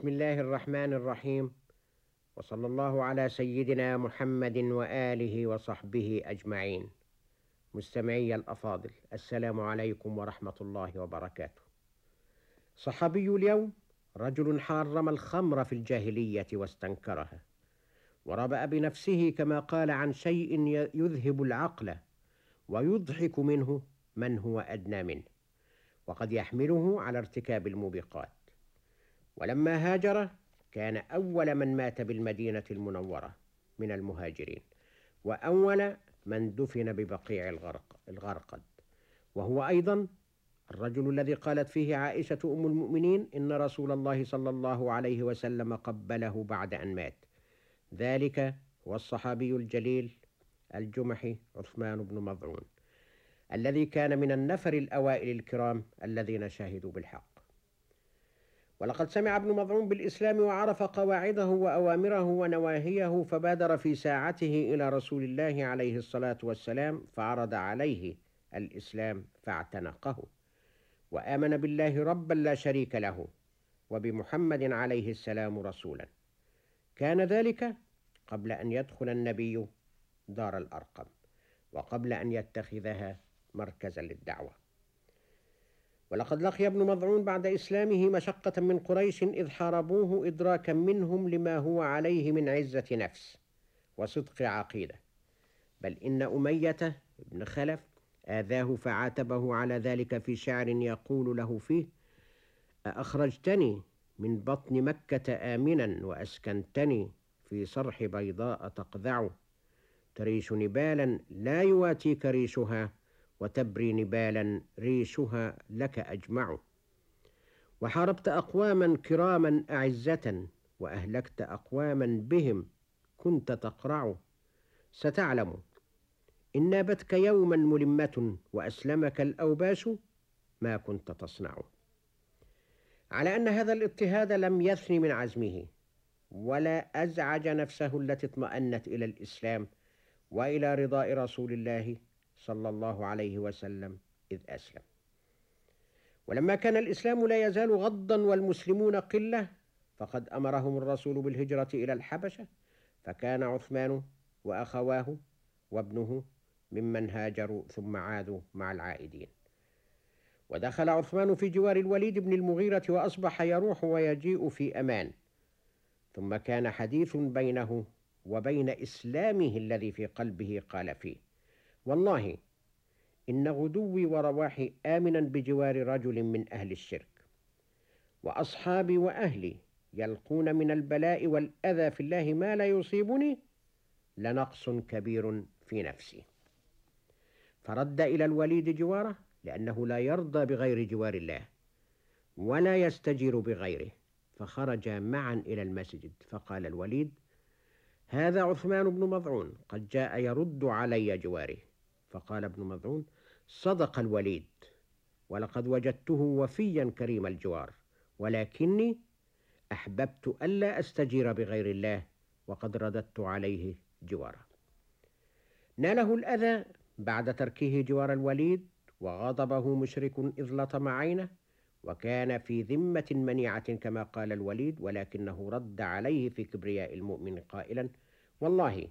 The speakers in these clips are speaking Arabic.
بسم الله الرحمن الرحيم. وصلى الله على سيدنا محمد وآله وصحبه أجمعين. مستمعي الأفاضل السلام عليكم ورحمة الله وبركاته. صحابي اليوم رجل حرم الخمر في الجاهلية واستنكرها وربأ بنفسه كما قال عن شيء يذهب العقل ويضحك منه من هو أدنى منه وقد يحمله على ارتكاب الموبقات. ولما هاجر كان أول من مات بالمدينة المنورة من المهاجرين وأول من دفن ببقيع الغرق الغرقد. وهو أيضا الرجل الذي قالت فيه عائشة أم المؤمنين إن رسول الله صلى الله عليه وسلم قبله بعد أن مات. ذلك هو الصحابي الجليل الجمحي عثمان بن مظعون الذي كان من النفر الأوائل الكرام الذين شهدوا بالحق. ولقد سمع ابن مظعون بالإسلام وعرف قواعده وأوامره ونواهيه فبادر في ساعته إلى رسول الله عليه الصلاة والسلام فعرض عليه الإسلام فاعتنقه وآمن بالله ربا لا شريك له وبمحمد عليه السلام رسولا. كان ذلك قبل أن يدخل النبي دار الأرقم وقبل أن يتخذها مركزا للدعوة. ولقد لقي ابن مضعون بعد إسلامه مشقة من قريش إذ حاربوه إدراكا منهم لما هو عليه من عزة نفس وصدق عقيدة. بل إن أمية بن خلف آذاه فعاتبه على ذلك في شعر يقول له فيه أأخرجتني من بطن مكة آمنا وأسكنتني في صرح بيضاء تقذع تريش نبالا لا يواتيك ريشها. وتبري نبالا ريشها لك أجمع. وحاربت أقواما كراما أعزة وأهلكت أقواما بهم كنت تقرع. ستعلم إن نابتك يوما ملمة وأسلمك الأوباش ما كنت تصنع. على أن هذا الاضطهاد لم يثني من عزمه ولا أزعج نفسه التي اطمأنت إلى الإسلام وإلى رضاء رسول الله صلى الله عليه وسلم إذ أسلم. ولما كان الإسلام لا يزال غضا والمسلمون قلة فقد أمرهم الرسول بالهجرة إلى الحبشة فكان عثمان وأخواه وابنه ممن هاجروا ثم عادوا مع العائدين. ودخل عثمان في جوار الوليد بن المغيرة وأصبح يروح ويجيء في أمان. ثم كان حديث بينه وبين إسلامه الذي في قلبه قال فيه. والله إن غدوي ورواحي آمنا بجوار رجل من أهل الشرك وأصحابي وأهلي يلقون من البلاء والأذى في الله ما لا يصيبني لنقص كبير في نفسي. فرد إلى الوليد جواره لأنه لا يرضى بغير جوار الله ولا يستجير بغيره فخرجا معا إلى المسجد. فقال الوليد هذا عثمان بن مضعون قد جاء يرد علي جواره فقال ابن مضعون صدق الوليد ولقد وجدته وفيا كريم الجوار ولكني أحببت ألا أستجير بغير الله وقد رددت عليه جواره ناله الأذى بعد تركه جوار الوليد وغضبه مشرك إذ لطم عينه وكان في ذمة منيعة كما قال الوليد ولكنه رد عليه في كبرياء المؤمن قائلا والله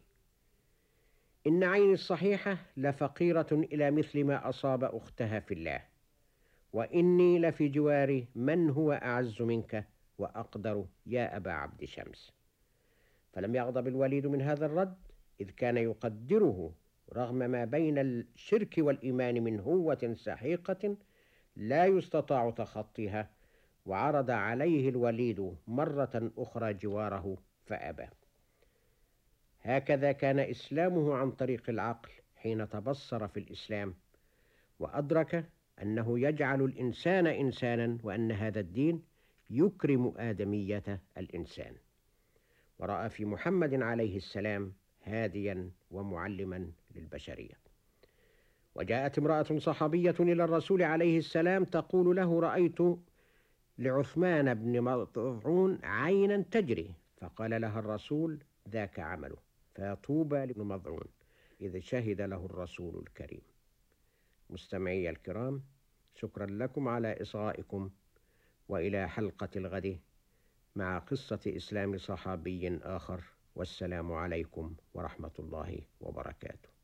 إن عيني الصحيحة لفقيرة إلى مثل ما أصاب أختها في الله وإني لفي جوار من هو أعز منك وأقدر يا أبا عبد شمس. فلم يغضب الوليد من هذا الرد إذ كان يقدره رغم ما بين الشرك والإيمان من هوة سحيقة لا يستطاع تخطيها وعرض عليه الوليد مرة أخرى جواره فأبى. هكذا كان إسلامه عن طريق العقل حين تبصر في الإسلام وأدرك أنه يجعل الإنسان إنسانا وأن هذا الدين يكرم آدمية الإنسان. ورأى في محمد عليه السلام هاديا ومعلما للبشرية. وجاءت امرأة صحابية إلى الرسول عليه السلام تقول له رأيت لعثمان بن مطعون عينا تجري فقال لها الرسول ذاك عمله فطوبى لابن مضعون إذ شهد له الرسول الكريم. مستمعي الكرام شكرا لكم على إصغائكم وإلى حلقة الغد مع قصة إسلام صحابي آخر والسلام عليكم ورحمة الله وبركاته.